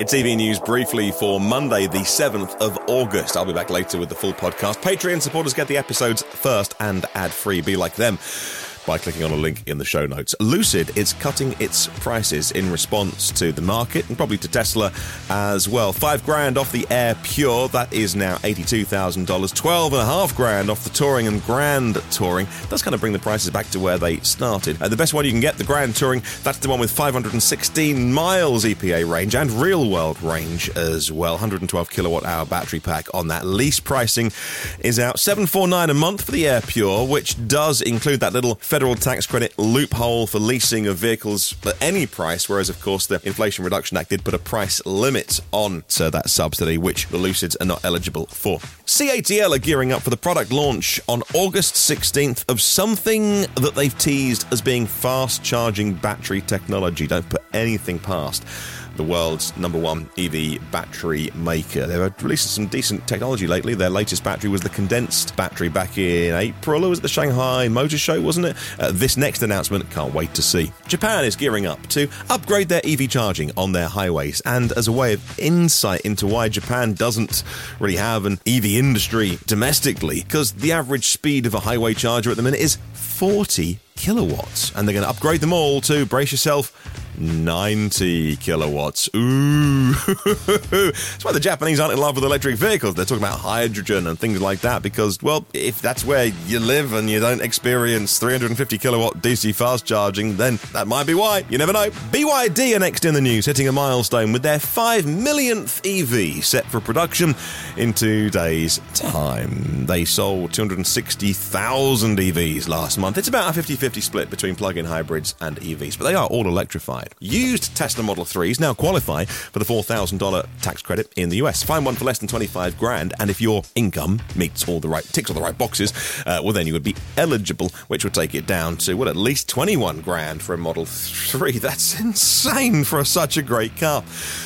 It's EV News briefly for Monday, the 7th of August. I'll be back later with the full podcast. Patreon supporters get the episodes first and ad free. Be like them by clicking on a link in the show notes. Lucid is cutting its prices in response to the market and probably to Tesla as well. Five grand off the Air Pure, that is now $82,000. Twelve and a half grand off the Touring and Grand Touring. That's kind of bring the prices back to where they started. Uh, the best one you can get, the Grand Touring, that's the one with 516 miles EPA range and real world range as well. 112 kilowatt hour battery pack on that. Lease pricing is out 749 a month for the Air Pure, which does include that little federal tax credit loophole for leasing of vehicles at any price, whereas, of course, the Inflation Reduction Act did put a price limit on so that subsidy, which the Lucids are not eligible for. CATL are gearing up for the product launch on August 16th of something that they've teased as being fast charging battery technology. Don't put anything past the world's number one EV battery maker. They've released some decent technology lately. Their latest battery was the condensed battery back in April. It was at the Shanghai Motor Show, wasn't it? Uh, this next announcement, can't wait to see. Japan is gearing up to upgrade their EV charging on their highways. And as a way of insight into why Japan doesn't really have an EV industry domestically, because the average speed of a highway charger at the minute is 40 kilowatts. And they're going to upgrade them all to, brace yourself, 90 kilowatts. Ooh. that's why the Japanese aren't in love with electric vehicles. They're talking about hydrogen and things like that because, well, if that's where you live and you don't experience 350 kilowatt DC fast charging, then that might be why. You never know. BYD are next in the news, hitting a milestone with their 5 millionth EV set for production in two days' time. They sold 260,000 EVs last month. It's about a 50 50 split between plug in hybrids and EVs, but they are all electrified. Used Tesla Model 3s now qualify for the $4,000 tax credit in the US. Find one for less than 25 grand, and if your income meets all the right ticks all the right boxes, uh, well then you would be eligible, which would take it down to well at least 21 grand for a Model 3. That's insane for such a great car.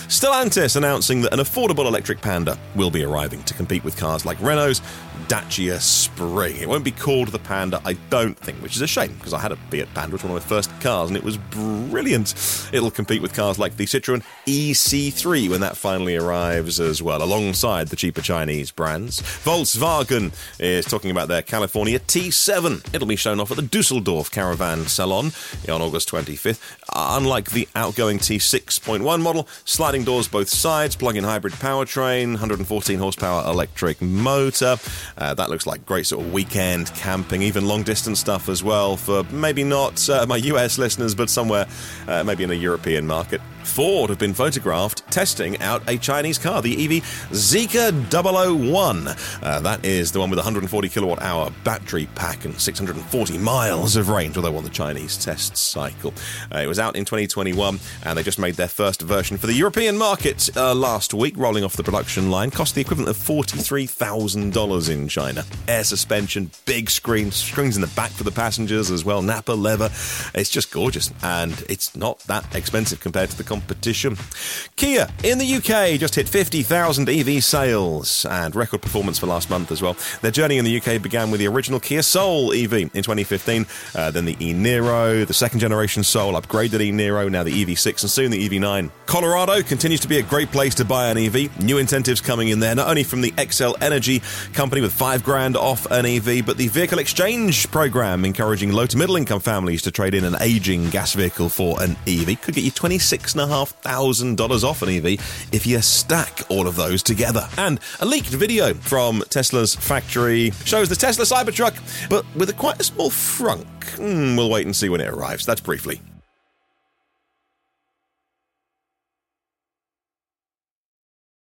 Stellantis announcing that an affordable electric Panda will be arriving to compete with cars like Renault's Dacia Spring. It won't be called the Panda, I don't think, which is a shame because I had a Fiat Panda, which was one of my first cars, and it was brilliant. It'll compete with cars like the Citroen EC3 when that finally arrives as well, alongside the cheaper Chinese brands. Volkswagen is talking about their California T7. It'll be shown off at the Dusseldorf Caravan Salon on August 25th. Unlike the outgoing T6.1 model, sliding doors both sides, plug-in hybrid powertrain, 114 horsepower electric motor. Uh, that looks like great sort of weekend camping, even long distance stuff as well for maybe not uh, my US listeners, but somewhere uh, maybe in a European market. Ford have been photographed testing out a Chinese car, the EV Zeekr 001. Uh, that is the one with 140 kilowatt hour battery pack and 640 miles of range, although on the Chinese test cycle. Uh, it was out in 2021, and they just made their first version for the European market uh, last week, rolling off the production line. Cost the equivalent of $43,000 in China. Air suspension, big screen, screens in the back for the passengers as well, Nappa leather. It's just gorgeous, and it's not that expensive compared to the competition. Kia in the UK just hit 50,000 EV sales and record performance for last month as well. Their journey in the UK began with the original Kia Soul EV in 2015, uh, then the e Niro, the second generation Soul, upgraded e Niro, now the EV6, and soon the EV9. Colorado continues to be a great place to buy an EV. New incentives coming in there, not only from the Xcel Energy company with five grand off an EV, but the vehicle exchange program encouraging low to middle income families to trade in an aging gas vehicle for an EV. Could get you $26,500 off an EV if you stack all of those together. And a leaked video from Tesla's factory shows the Tesla Cybertruck, but with a quite a small frunk. Mm, we'll wait and see when it arrives. That's briefly.